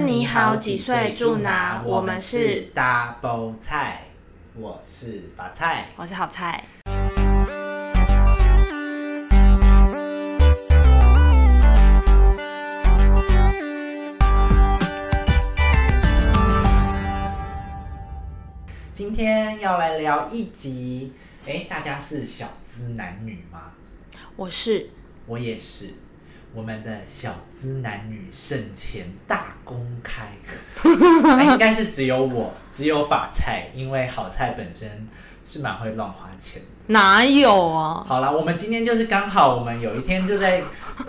安你好，几岁住哪？我们是 Double 菜，我是法菜，我是好菜。今天要来聊一集，哎，大家是小资男女吗？我是，我也是。我们的小资男女省钱大公开，应该是只有我，只有法菜，因为好菜本身是蛮会乱花钱的。哪有啊？好了，我们今天就是刚好，我们有一天就在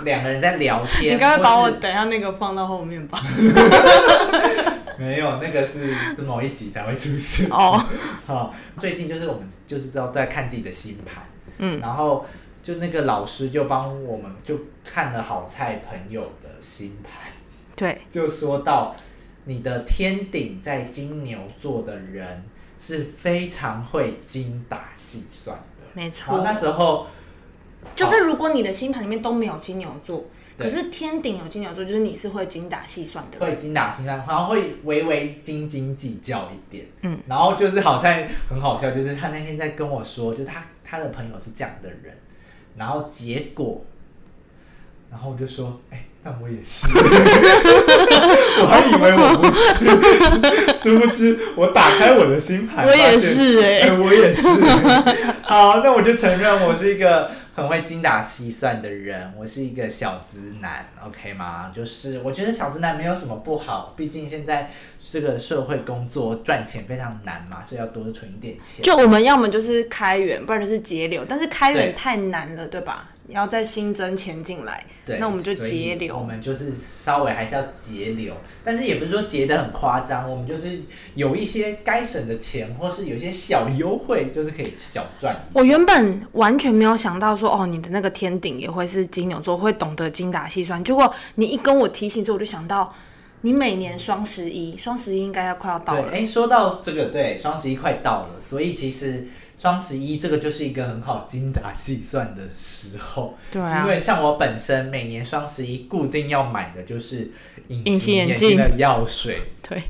两个人在聊天。你刚才把我等一下那个放到后面吧。没有，那个是某一集才会出现。哦，好，最近就是我们就是都在看自己的星盘，嗯，然后。就那个老师就帮我们就看了好菜朋友的星盘，对，就说到你的天顶在金牛座的人是非常会精打细算的，没错。那时候就是如果你的星盘里面都没有金牛座，可是天顶有金牛座，就是你是会精打细算的，会精打细算，然后会微微斤斤计较一点，嗯。然后就是好在很好笑，就是他那天在跟我说，就是他他的朋友是这样的人。然后结果，然后我就说，哎、欸，但我也是，我还以为我不是，殊不知我打开我的星盘，我也是哎、欸，我也是。好，那我就承认我是一个 很会精打细算的人，我是一个小资男，OK 吗？就是我觉得小资男没有什么不好，毕竟现在这个社会工作赚钱非常难嘛，所以要多存一点钱。就我们要么就是开源，不然就是节流，但是开源太难了，对，对吧？要再新增钱进来，对，那我们就节流。我们就是稍微还是要节流，但是也不是说节得很夸张，我们就是有一些该省的钱，或是有一些小优惠，就是可以小赚。我原本完全没有想到说，哦，你的那个天顶也会是金牛座，会懂得精打细算。结果你一跟我提醒之后，我就想到，你每年双十一，双十一应该要快要到了。哎、欸，说到这个，对，双十一快到了，所以其实。双十一这个就是一个很好精打细算的时候，对啊，因为像我本身每年双十一固定要买的就是隐形眼镜的药水，对，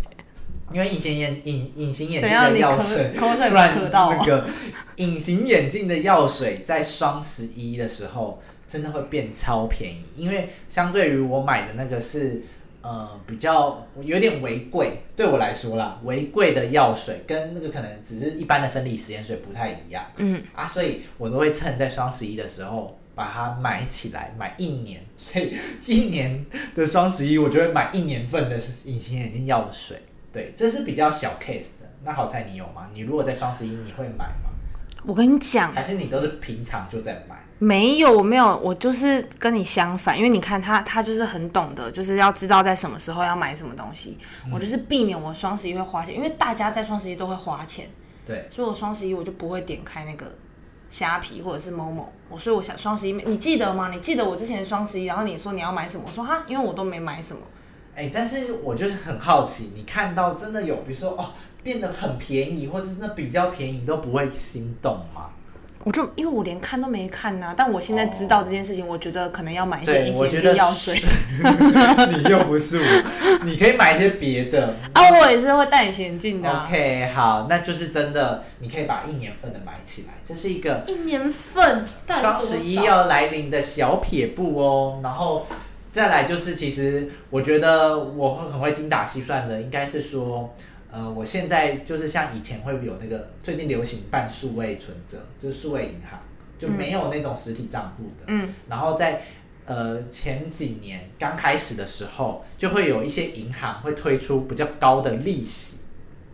因为隐形眼隐隐形眼镜的药水，突然那个隐形眼镜的药水在双十一的时候真的会变超便宜，因为相对于我买的那个是。呃，比较有点违规，对我来说啦，违规的药水跟那个可能只是一般的生理实验水不太一样，嗯啊，所以我都会趁在双十一的时候把它买起来，买一年，所以一年的双十一我就会买一年份的隐形眼镜药水，对，这是比较小 case 的。那好彩你有吗？你如果在双十一你会买吗？我跟你讲，还是你都是平常就在买？没有，我没有，我就是跟你相反，因为你看他，他就是很懂得，就是要知道在什么时候要买什么东西。嗯、我就是避免我双十一会花钱，因为大家在双十一都会花钱，对，所以我双十一我就不会点开那个虾皮或者是 Momo，我所以我想双十一，你记得吗？你记得我之前双十一，然后你说你要买什么，我说哈，因为我都没买什么。哎、欸，但是我就是很好奇，你看到真的有，比如说哦。变得很便宜，或者是那比较便宜，你都不会心动吗？我就因为我连看都没看呐、啊，但我现在知道这件事情，哦、我觉得可能要买一些隐形眼镜药水。你又不是我，你可以买一些别的 啊，我也是会戴隐形眼镜的、啊。OK，好，那就是真的，你可以把一年份的买起来，这是一个一年份双十一要来临的小撇步哦。然后再来就是，其实我觉得我会很会精打细算的，应该是说。呃，我现在就是像以前会有那个最近流行办数位存折，就是数位银行，就没有那种实体账户的。嗯。然后在呃前几年刚开始的时候，就会有一些银行会推出比较高的利息。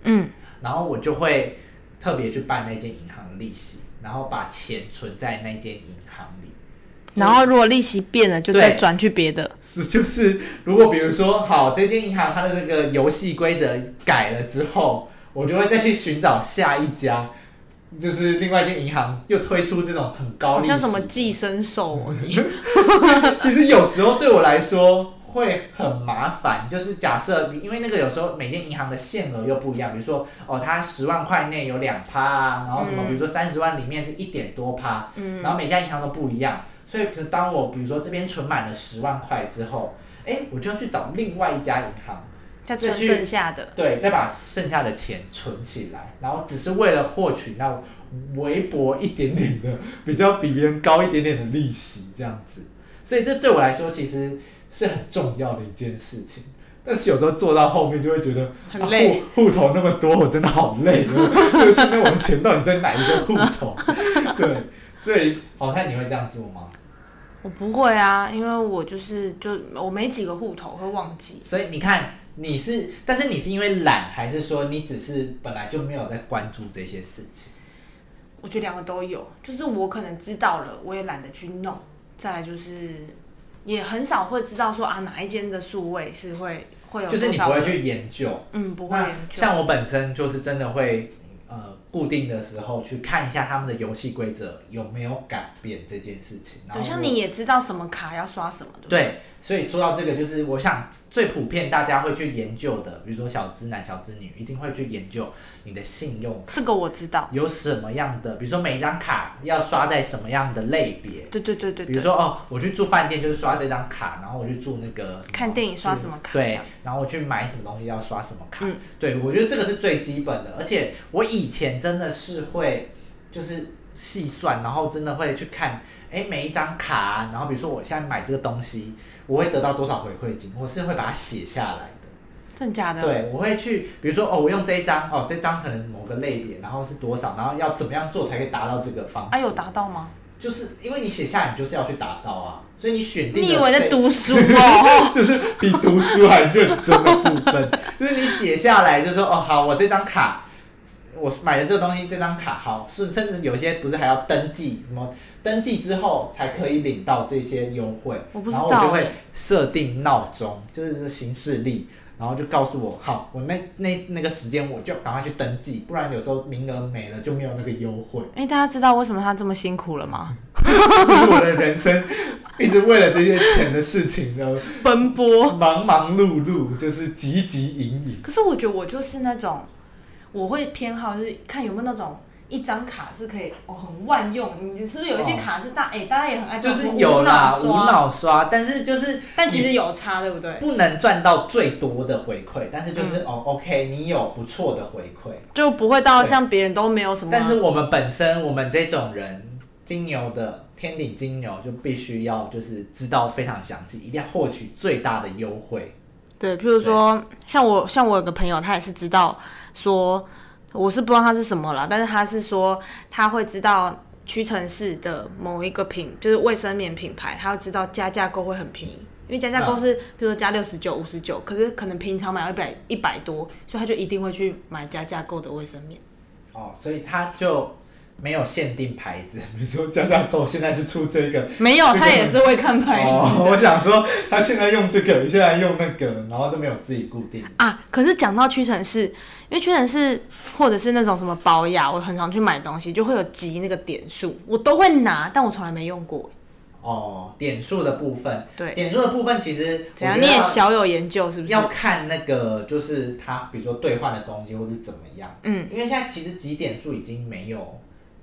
嗯。然后我就会特别去办那间银行的利息，然后把钱存在那间银行里。然后如果利息变了，就再转去别的。是就是，如果比如说，好，这间银行它的那个游戏规则改了之后，我就会再去寻找下一家，就是另外一间银行又推出这种很高利息，像什么寄生兽。你其实有时候对我来说会很麻烦，就是假设因为那个有时候每间银行的限额又不一样，比如说哦，它十万块内有两趴啊，然后什么，比如说三十万里面是一点多趴，嗯，然后每家银行都不一样。所以，当我比如说这边存满了十万块之后，哎，我就要去找另外一家银行，再存剩下的，对，再把剩下的钱存起来，然后只是为了获取那微薄一点点的，比较比别人高一点点的利息，这样子。所以这对我来说其实是很重要的一件事情。但是有时候做到后面就会觉得很累，户头那么多，我真的好累。就是现在我的钱到底在哪一个户头？对，所以好看你会这样做吗？我不会啊，因为我就是就我没几个户头会忘记。所以你看。你是，但是你是因为懒，还是说你只是本来就没有在关注这些事情？我觉得两个都有，就是我可能知道了，我也懒得去弄。再来就是，也很少会知道说啊，哪一间的数位是会会有，就是你不会去研究，嗯，不会研究。像我本身就是真的会。呃，固定的时候去看一下他们的游戏规则有没有改变这件事情。好，像你也知道什么卡要刷什么，对不对？对，所以说到这个，就是我想最普遍大家会去研究的，比如说小资男、小资女，一定会去研究你的信用卡。这个我知道。有什么样的？比如说每一张卡要刷在什么样的类别？对对对对。比如说哦，我去住饭店就是刷这张卡，然后我去住那个看电影刷什么卡？对，然后我去买什么东西要刷什么卡？嗯，对，我觉得这个是最基本的，而且我以以前真的是会，就是细算，然后真的会去看，哎，每一张卡啊，然后比如说我现在买这个东西，我会得到多少回馈金，我是会把它写下来的。真的假的？对，我会去，比如说哦，我用这一张，哦，这张可能某个类别，然后是多少，然后要怎么样做才可以达到这个方式？啊，有达到吗？就是因为你写下来，你就是要去达到啊，所以你选定。你以为在读书哦？就是比读书还认真的部分，就是你写下来，就说哦，好，我这张卡。我买的这个东西，这张卡好，是甚至有些不是还要登记，什么登记之后才可以领到这些优惠。我不知道。然后我就会设定闹钟，就是这个行事历，然后就告诉我，好，我那那那个时间我就赶快去登记，不然有时候名额没了就没有那个优惠。哎、欸，大家知道为什么他这么辛苦了吗？就是我的人生一直为了这些钱的事情呢 奔波，忙忙碌碌，就是汲汲营营。可是我觉得我就是那种。我会偏好就是看有没有那种一张卡是可以哦很万用，你是不是有一些卡是大哎、大家也很爱就是有啦无脑刷，但是就是但其实有差对不对？不能赚到最多的回馈，但是就是、嗯、哦 OK 你有不错的回馈，就不会到像别人都没有什么。但是我们本身我们这种人金牛的天顶金牛就必须要就是知道非常详细，一定要获取最大的优惠。对，譬如说像我像我有个朋友，他也是知道。说我是不知道他是什么啦，但是他是说他会知道屈臣氏的某一个品，就是卫生棉品牌，他会知道加价购会很便宜，因为加价购是比如说加六十九、五十九，可是可能平常买一百一百多，所以他就一定会去买加价购的卫生棉。哦，所以他就。没有限定牌子，比如说加价购现在是出这个，没有，这个、他也是会看牌子、哦。我想说，他现在用这个，现在用那个，然后都没有自己固定啊。可是讲到屈臣氏，因为屈臣氏或者是那种什么宝雅，我很常去买东西，就会有集那个点数，我都会拿，但我从来没用过。哦，点数的部分，对，点数的部分其实怎样？你也小有研究是不是？要看那个，就是他，比如说兑换的东西，或是怎么样。嗯，因为现在其实集点数已经没有。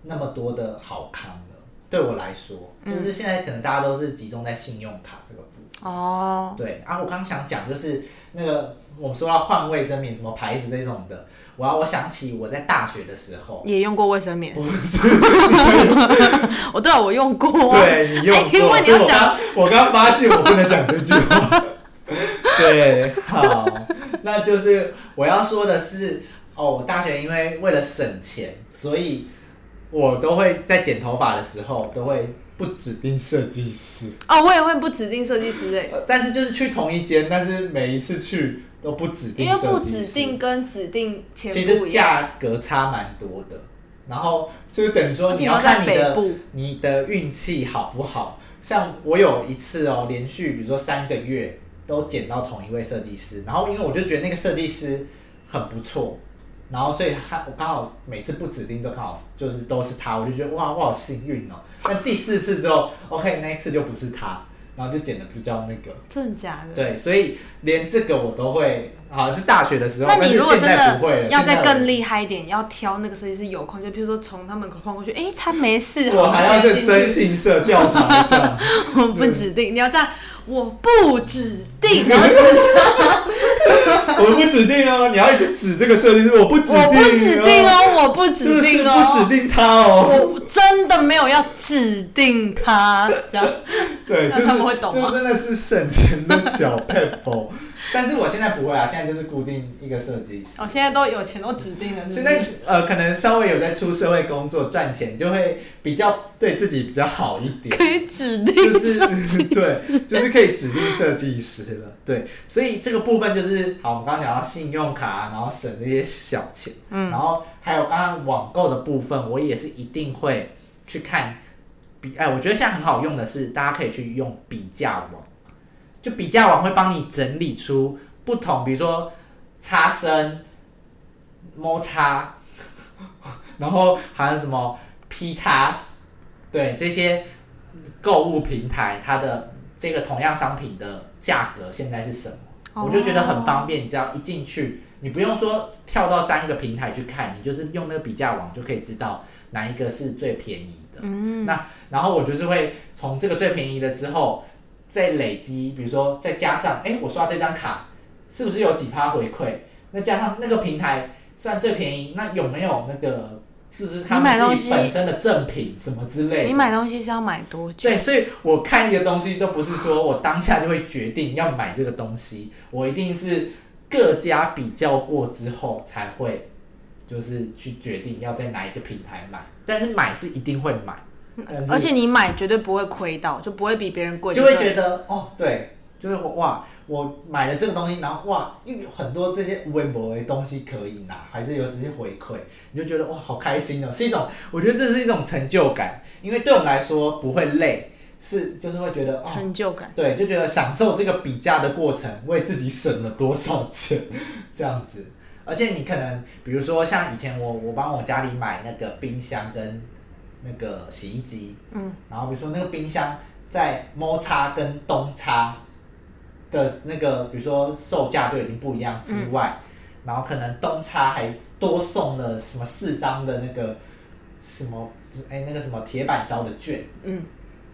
那么多的好康了，对我来说，嗯，就是现在可能大家都是集中在信用卡这个部分。哦，对啊，我刚刚想讲就是那个我们说要换卫生棉，什么牌子这种的，我要我想起我在大学的时候也用过卫生棉。不是，我对啊，我用过。对你用过，欸，因为你要讲，我刚发现我不能讲这句话。对，好，那就是我要说的是，哦，大学因为为了省钱，所以。我都会在剪头发的时候都会不指定设计师。哦，我也会不指定设计师诶，但是就是去同一间，但是每一次去都不指定，因为不指定跟指定其实价格差蛮多的，然后就是等于说你要看你的你的运气好不好，像我有一次哦，连续比如说三个月都剪到同一位设计师，然后因为我就觉得那个设计师很不错。然后，所以他我刚好每次不指定都刚好就是都是他，我就觉得哇，我好幸运哦。但第四次之后，OK，那一次就不是他，然后就剪的比较那个。真的假的？对，所以连这个我都会，好像是大学的时候。那你如果真的不会了，要再更厉害一点，要挑那个设计师有空，就比如说从他门口晃过去，哎，他没事。我还要去征信社调查一下。我不指定，你要这样，我不指定，然后指我不指定哦，你要一直指这个设计师，我不指定，我不指定哦，我不指定哦，不指定他哦，我真的没有要指定他，这样，对，就是他们会懂吗？这真的是省钱的小撇步。但是我现在不会啊，现在就是固定一个设计师。哦，现在都有钱都指定了是不是？现在呃，可能稍微有在出社会工作赚钱，就会比较对自己比较好一点。可以指定，就是对，就是可以指定设计师了。对，所以这个部分就是好，我们刚刚讲到信用卡，然后省那些小钱，嗯，然后还有刚刚网购的部分，我也是一定会去看比，哎，我觉得现在很好用的是，大家可以去用比价网。就比价网会帮你整理出不同，比如说差生、摩擦，然后还有什么 P 叉，对这些购物平台，它的这个同样商品的价格现在是什么？我就觉得很方便，你只要一进去，你不用说跳到三个平台去看，你就是用那个比价网就可以知道哪一个是最便宜的。嗯，那然后我就是会从这个最便宜的之后。再累积，比如说再加上，哎、我刷这张卡是不是有几趴回馈？那加上那个平台算最便宜，那有没有那个就是他们自己本身的赠品什么之类？你买东西是要买多久？对，所以我看一个东西都不是说我当下就会决定要买这个东西，我一定是各家比较过之后才会，就是去决定要在哪一个平台买。但是买是一定会买。而且你买绝对不会亏到，就不会比别人贵，就会觉得哦，对，就是哇，我买了这个东西，然后哇，因为有很多这些微博的东西可以拿，还是有直接回馈，你就觉得哇，好开心哦，是一种，我觉得这是一种成就感，因为对我们来说不会累，是就是会觉得、哦、成就感，对，就觉得享受这个比价的过程，为自己省了多少钱，这样子，而且你可能比如说像以前我我帮我家里买那个冰箱跟。那个洗衣机，嗯，然后比如说那个冰箱在摩擦跟东擦的那个，比如说售价就已经不一样之外，嗯、然后可能东擦还多送了什么四张的那个什么，哎，那个什么铁板烧的券，嗯，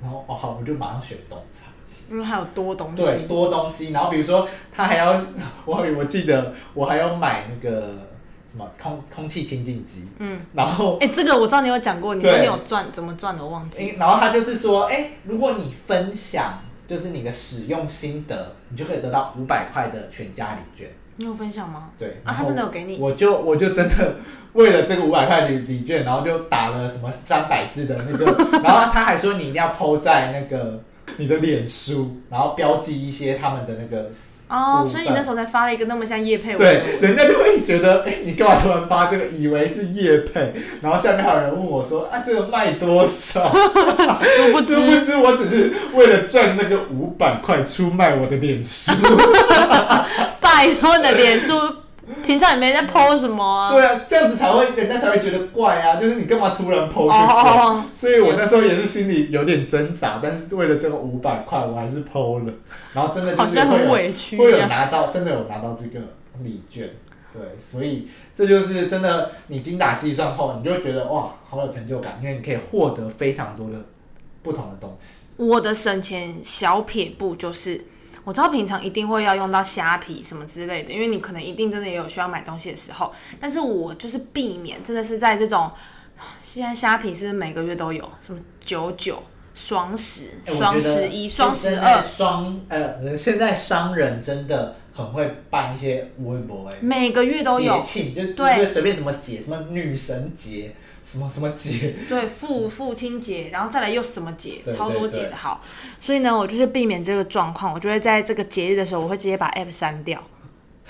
然后哦好，我就马上选东擦，因为还有多东西，对，多东西，然后比如说他还要，我我记得我还要买那个。什么空空气清净机？嗯，然后哎、欸，这个我知道你有讲过，你说你有赚怎么赚的，我忘记。然后他就是说，哎、欸，如果你分享就是你的使用心得，你就可以得到五百块的全家礼券。你有分享吗？对啊，他真的有给你。我就我就真的为了这个五百块礼礼券，然后就打了什么三百字的那个，然后他还说你一定要 po 在那个你的脸书，然后标记一些他们的那个。哦，所以你那时候才发了一个那么像叶配。对，人家就会觉得，哎、欸，你干嘛突然发这个？以为是叶配，然后下面还有人问我说，啊，这个卖多少？殊不知，殊不知，我只是为了赚那个五百块出卖我的脸书。拜托你的脸书。平常也没在 po 什么啊？对啊，这样子才会人家才会觉得怪啊！就是你干嘛突然 po 这个？Oh, oh, oh, 所以我那时候也是心里有点挣扎，但是为了这个五百块，我还是 po 了。然后真的就是会有好像很委屈，会有拿到，真的有拿到这个礼券。对，所以这就是真的，你精打细算后，你就会觉得哇，好有成就感，因为你可以获得非常多的不同的东西。我的省钱小撇步就是。我知道平常一定会要用到虾皮什么之类的，因为你可能一定真的也有需要买东西的时候。但是我就是避免，真的是在这种 现在虾皮是不是每个月都有什么九九、双十、双十一、双十二、双呃，现在商人真的很会办一些微博哎，每个月都有节庆，就对，随便什么节，什么女神节。什么什么节？对，父父亲节，然后再来又什么节？超多节的好，所以呢，我就是避免这个状况，我就会在这个节日的时候，我会直接把 app 删掉，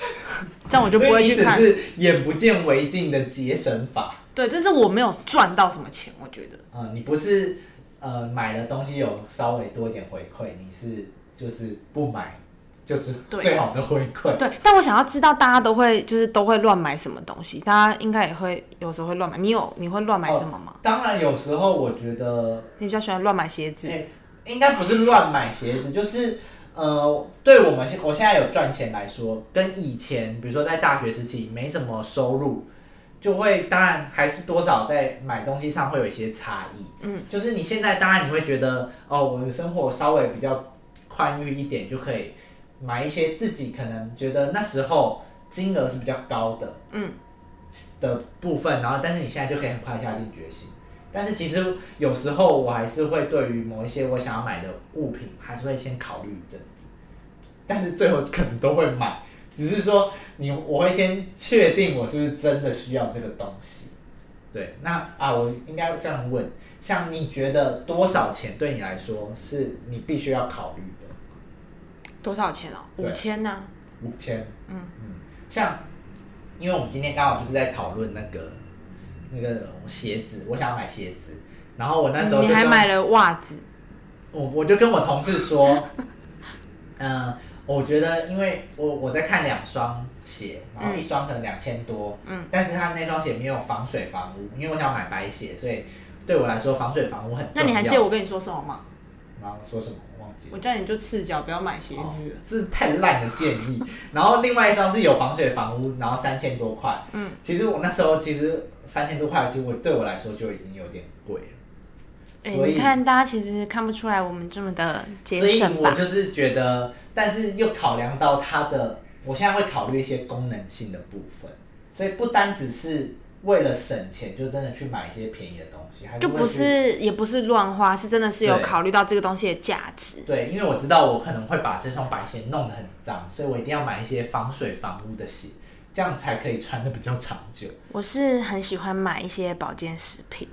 这样我就不会去看。只是眼不见为净的节省法。对，但是我没有赚到什么钱，我觉得。嗯，你不是呃买的东西有稍微多一点回馈，你是就是不买。就是最好的回馈。对，但我想要知道大家都会就是都会乱买什么东西，大家应该也会有时候会乱买。你有你会乱买什么吗？哦，当然有时候我觉得你比较喜欢乱买鞋子。欸，应该不是乱买鞋子，就是呃，对我们现我现在有赚钱来说，跟以前比如说在大学时期没什么收入，就会当然还是多少在买东西上会有一些差异。嗯，就是你现在当然你会觉得哦，我的生活稍微比较宽裕一点就可以。买一些自己可能觉得那时候金额是比较高的，嗯，的部分，然后但是你现在就可以很快下定决心。但是其实有时候我还是会对于某一些我想要买的物品，还是会先考虑一阵子，但是最后可能都会买，只是说你我会先确定我是不是真的需要这个东西。对，那啊，我应该这样问，像你觉得多少钱对你来说是你必须要考虑的？多少钱哦？五千呢？五千。嗯嗯，像因为我们今天刚好就是在讨论那个。那个鞋子，我想要买鞋子，然后我那时候你还买了袜子，我我就跟我同事说，嗯、呃，我觉得因为我我在看两双鞋，然后一双可能两千多，嗯，但是他那双鞋没有防水防污，因为我想买白鞋，所以对我来说防水防污很重要。那你还记得我跟你说什么吗？然后说什么？我叫你就赤脚不要买鞋子。哦，这是太烂的建议。然后另外一双是有防水防污，然后三千多块。嗯，其实我那时候其实三千多块，其实我对我来说就已经有点贵了。欸、所以你看大家其实看不出来我们这么的节省吧？所以我就是觉得，但是又考量到它的，我现在会考虑一些功能性的部分，所以不单只是。为了省钱，就真的去买一些便宜的东西，还是就不是也不是乱花，是真的是有考虑到这个东西的价值。对，因为我知道我可能会把这双白鞋弄得很脏，所以我一定要买一些防水防污的鞋，这样才可以穿的比较长久。我是很喜欢买一些保健食品，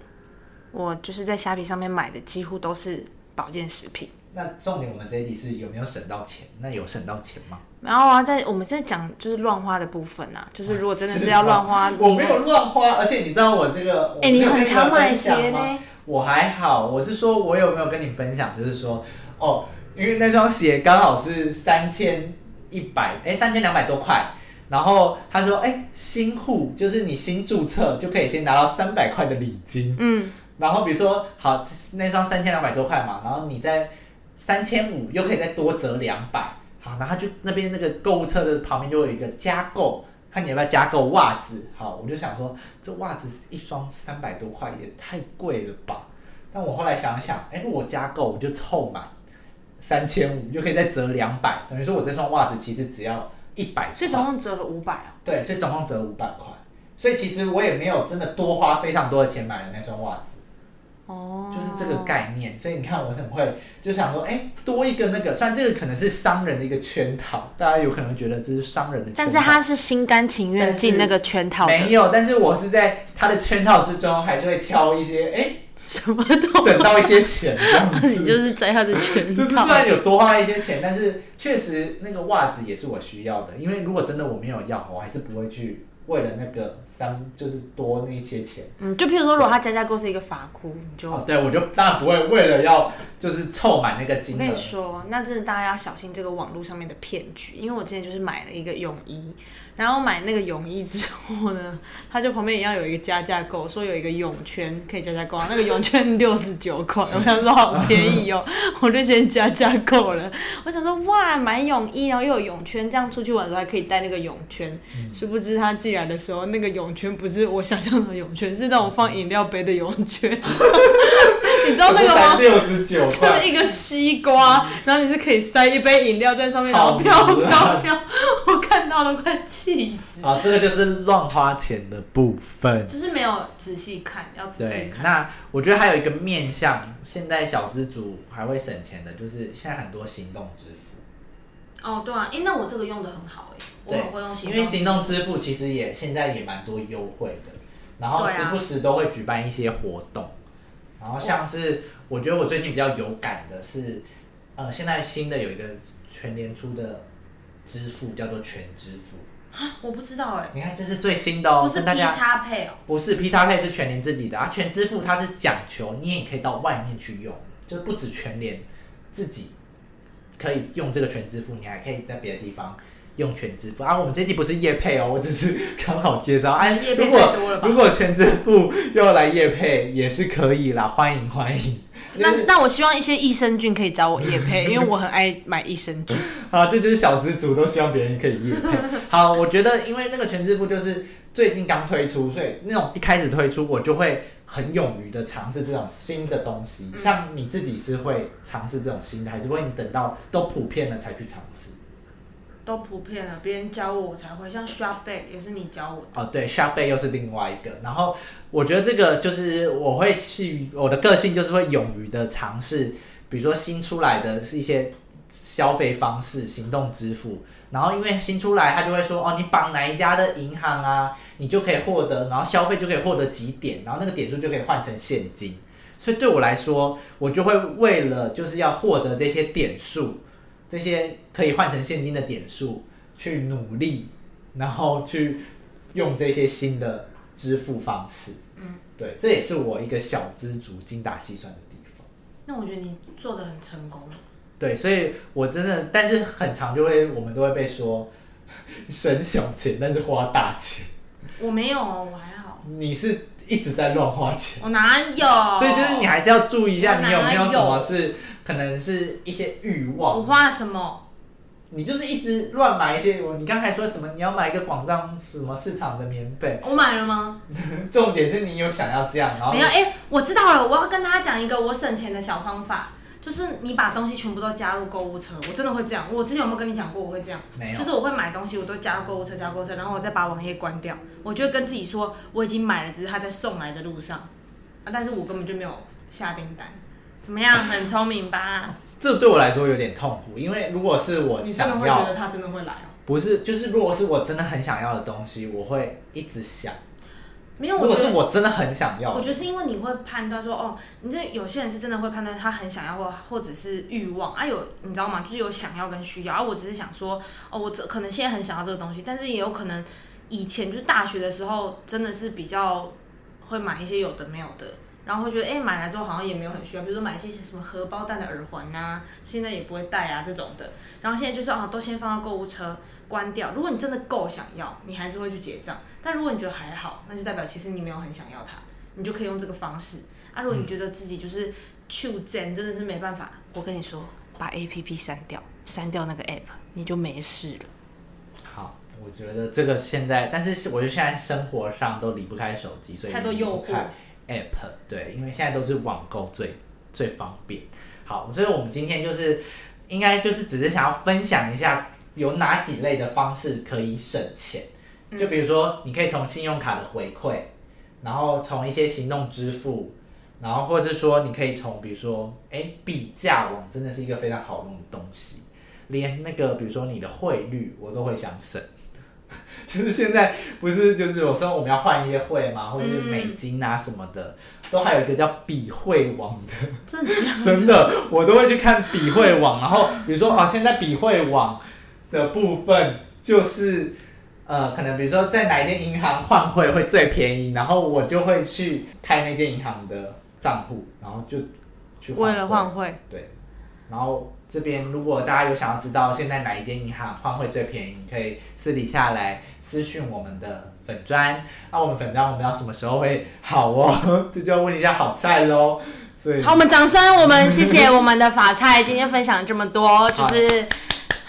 我就是在虾皮上面买的几乎都是保健食品。那重点，我们这一集是有没有省到钱？那有省到钱吗？然后啊，在我们在讲就是乱花的部分啊，就是如果真的是要乱花，我没有乱花，而且你知道我这个，哎、欸，你很常买鞋呢。我还好，我是说我有没有跟你分享，就是说哦，因为那双鞋刚好是三千一百，哎，三千两百多块，然后他说，哎，新户就是你新注册就可以先拿到三百块的礼金，嗯，然后比如说好那双三千两百多块嘛，然后你在。三千五又可以再多折两百，好，然后就那边那个购物车的旁边就有一个加购，看你要不要加购袜子，好，我就想说这袜子一双三百多块也太贵了吧，但我后来想想，哎，如果加购我就凑满三千五，就可以再折两百，等于说我这双袜子其实只要一百，所以总共折了五百啊？对，所以总共折五百块，所以其实我也没有真的多花非常多的钱买了那双袜子。哦，就是这个概念，所以你看我很会，就想说，哎、欸，多一个那个，虽然这个可能是商人的一个圈套，大家有可能觉得这是商人的圈套，但是他是心甘情愿进那个圈套。没有，但是我是在他的圈套之中，还是会挑一些，哎、欸，什么都省到一些钱这样子。你就是在他的圈套，就是虽然有多花一些钱，但是确实那个袜子也是我需要的，因为如果真的我没有要，我还是不会去。为了那个三，就是多那些钱。嗯，就譬如说，如果他加价购是一个法库，你就哦，对，我就当然不会为了要就是凑满那个金额。我跟你说，那真的大家要小心这个网络上面的骗局，因为我之前就是买了一个泳衣。然后买那个泳衣之后呢，他就旁边也要有一个加价购，说有一个泳圈可以加价购，那个泳圈六十九块，我想说好便宜哦，我就先加价购了。我想说哇，买泳衣然后又有泳圈，这样出去玩的时候还可以带那个泳圈。殊不知他寄来的时候，那个泳圈不是我想象的泳圈，是那种放饮料杯的泳圈。你知道那个吗？六十九块，是一个西瓜，然后你是可以塞一杯饮料在上面，然后飘飘飘，我看到了快气死。啊，这个就是乱花钱的部分，就是没有仔细看，要仔细看。那我觉得还有一个面向，现在小资族还会省钱的，就是现在很多行动支付。哦，对啊，哎，那我这个用的很好哎，我很会用行动支付。因为行动支付其实也现在也蛮多优惠的，然后时不时都会举办一些活动。然后像是，我觉得我最近比较有感的是，呃，现在新的有一个全联出的支付叫做全支付。啊我不知道哎。你看，这是最新的哦，不是 P 叉配哦。不是 P 叉配是全联自己的啊，全支付它是讲求你也可以到外面去用，就不止全联自己可以用这个全支付，你还可以在别的地方。用全支付啊，我们这期不是业配哦，我只是刚好介绍。哎，如果如果全支付要来业配也是可以啦，欢迎欢迎。那那我希望一些益生菌可以找我业配，因为我很爱买益生菌。好，这就是小资族都希望别人可以业配。好，我觉得因为那个全支付就是最近刚推出，所以那种一开始推出我就会很勇于的尝试这种新的东西。像你自己是会尝试这种新的，还是会你等到都普遍了才去尝试？都普遍了，别人教我我才会。像 Sharpe 也是你教我的。哦，对，Sharpe 又是另外一个。然后我觉得这个就是我会去，我的个性就是会勇于的尝试，比如说新出来的是一些消费方式，行动支付。然后因为新出来，他就会说哦，你绑哪一家的银行啊，你就可以获得，然后消费就可以获得几点，然后那个点数就可以换成现金。所以对我来说，我就会为了就是要获得这些点数，这些可以换成现金的点数，去努力，然后去用这些新的支付方式。嗯，对，这也是我一个小资族精打细算的地方。那我觉得你做的很成功。对，所以我真的，但是很长就会，我们都会被说省小钱，但是花大钱。我没有哦，我还好。你是一直在乱花钱。我哪有？所以就是你还是要注意一下，你有没有什么是可能是一些欲望。我花了什么？你就是一直乱买一些。我你刚才说什么？你要买一个广藏什么市场的棉被？我买了吗？重点是你有想要这样，然后没有？哎、欸，我知道了，我要跟大家讲一个我省钱的小方法。就是你把东西全部都加入购物车，我真的会这样。我之前有没有跟你讲过我会这样？没有。就是我会买东西，我都加入购物车，加购物车，然后我再把网页关掉。我就会跟自己说我已经买了，只是它在送来的路上。啊，但是我根本就没有下订单。怎么样？很聪明吧？这对我来说有点痛苦，因为如果是我想要，你真的会觉得他真的会来哦？不是，就是如果是我真的很想要的东西，我会一直想。没有，如果是我真的很想要，我觉得是因为你会判断说，哦，你这有些人是真的会判断他很想要或或者是欲望啊，有你知道吗？就是有想要跟需要，而、啊、我只是想说，哦，我这可能现在很想要这个东西，但是也有可能以前就是大学的时候真的是比较会买一些有的没有的，然后会觉得，哎，买来之后好像也没有很需要，比如说买一些什么荷包蛋的耳环啊，现在也不会戴啊这种的，然后现在就是啊，都先放到购物车。关掉。如果你真的够想要，你还是会去结账。但如果你觉得还好，那就代表其实你没有很想要它，你就可以用这个方式。啊，如果你觉得自己就是去真的是没办法，我跟你说，把 APP 删掉，删掉那个 App，你就没事了。好，我觉得这个现在，但是我觉得现在生活上都离不开手机，所以太多诱惑。App 对，因为现在都是网购最最方便。好，所以我们今天就是应该就是只是想要分享一下。有哪几类的方式可以省钱？就比如说，你可以从信用卡的回馈，然后从一些行动支付，然后或者是说，你可以从比如说，哎，比价网真的是一个非常好用的东西，连那个比如说你的汇率，我都会想省。就是现在不是就是有时候我们要换一些汇嘛，或者是美金啊什么的，都还有一个叫比汇网的，真的真的，我都会去看比汇网，然后比如说啊，现在比汇网。的部分就是，呃，可能比如说在哪一间银行换汇会最便宜，然后我就会去开那间银行的账户，然后就去。为了换汇。对。然后这边如果大家有想要知道现在哪一间银行换汇最便宜，你可以私底下来私讯我们的粉砖。那我们粉砖我们要什么时候会好哦？这就要问一下好菜喽。所以。好，我们掌声，我们谢谢我们的法菜，今天分享了这么多，就是。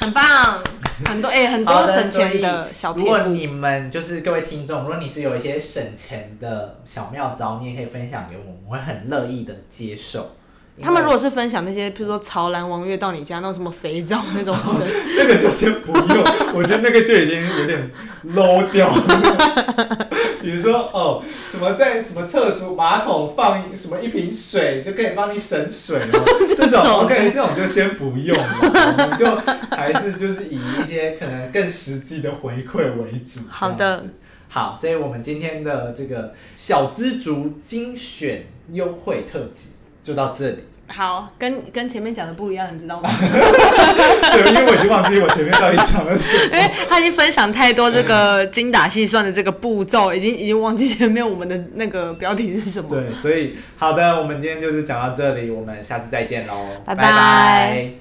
很棒，很多哎、欸，很多省钱的小撇步。如果你们就是各位听众，如果你是有一些省钱的小妙招，你也可以分享给我们，我们会很乐意的接受。他们如果是分享那些，比如说潮男王月到你家那种什么肥皂那种，那个就先不用，我觉得那个就已经有点 low 掉了。比如说哦，什么在什么厕所马桶放什么一瓶水就可以帮你省水哦，这种 OK，这种就先不用了，我们就还是就是以一些可能更实际的回馈为主。好的，好，所以我们今天的这个小资族精选优惠特辑。就到这里。好，跟跟前面讲的不一样，你知道吗？对，因为我已经忘记我前面到底讲了什么。因 为他已经分享太多这个精打细算的这个步骤，已经已经忘记前面我们的那个标题是什么。对，所以好的，我们今天就是讲到这里，我们下次再见喽，拜拜。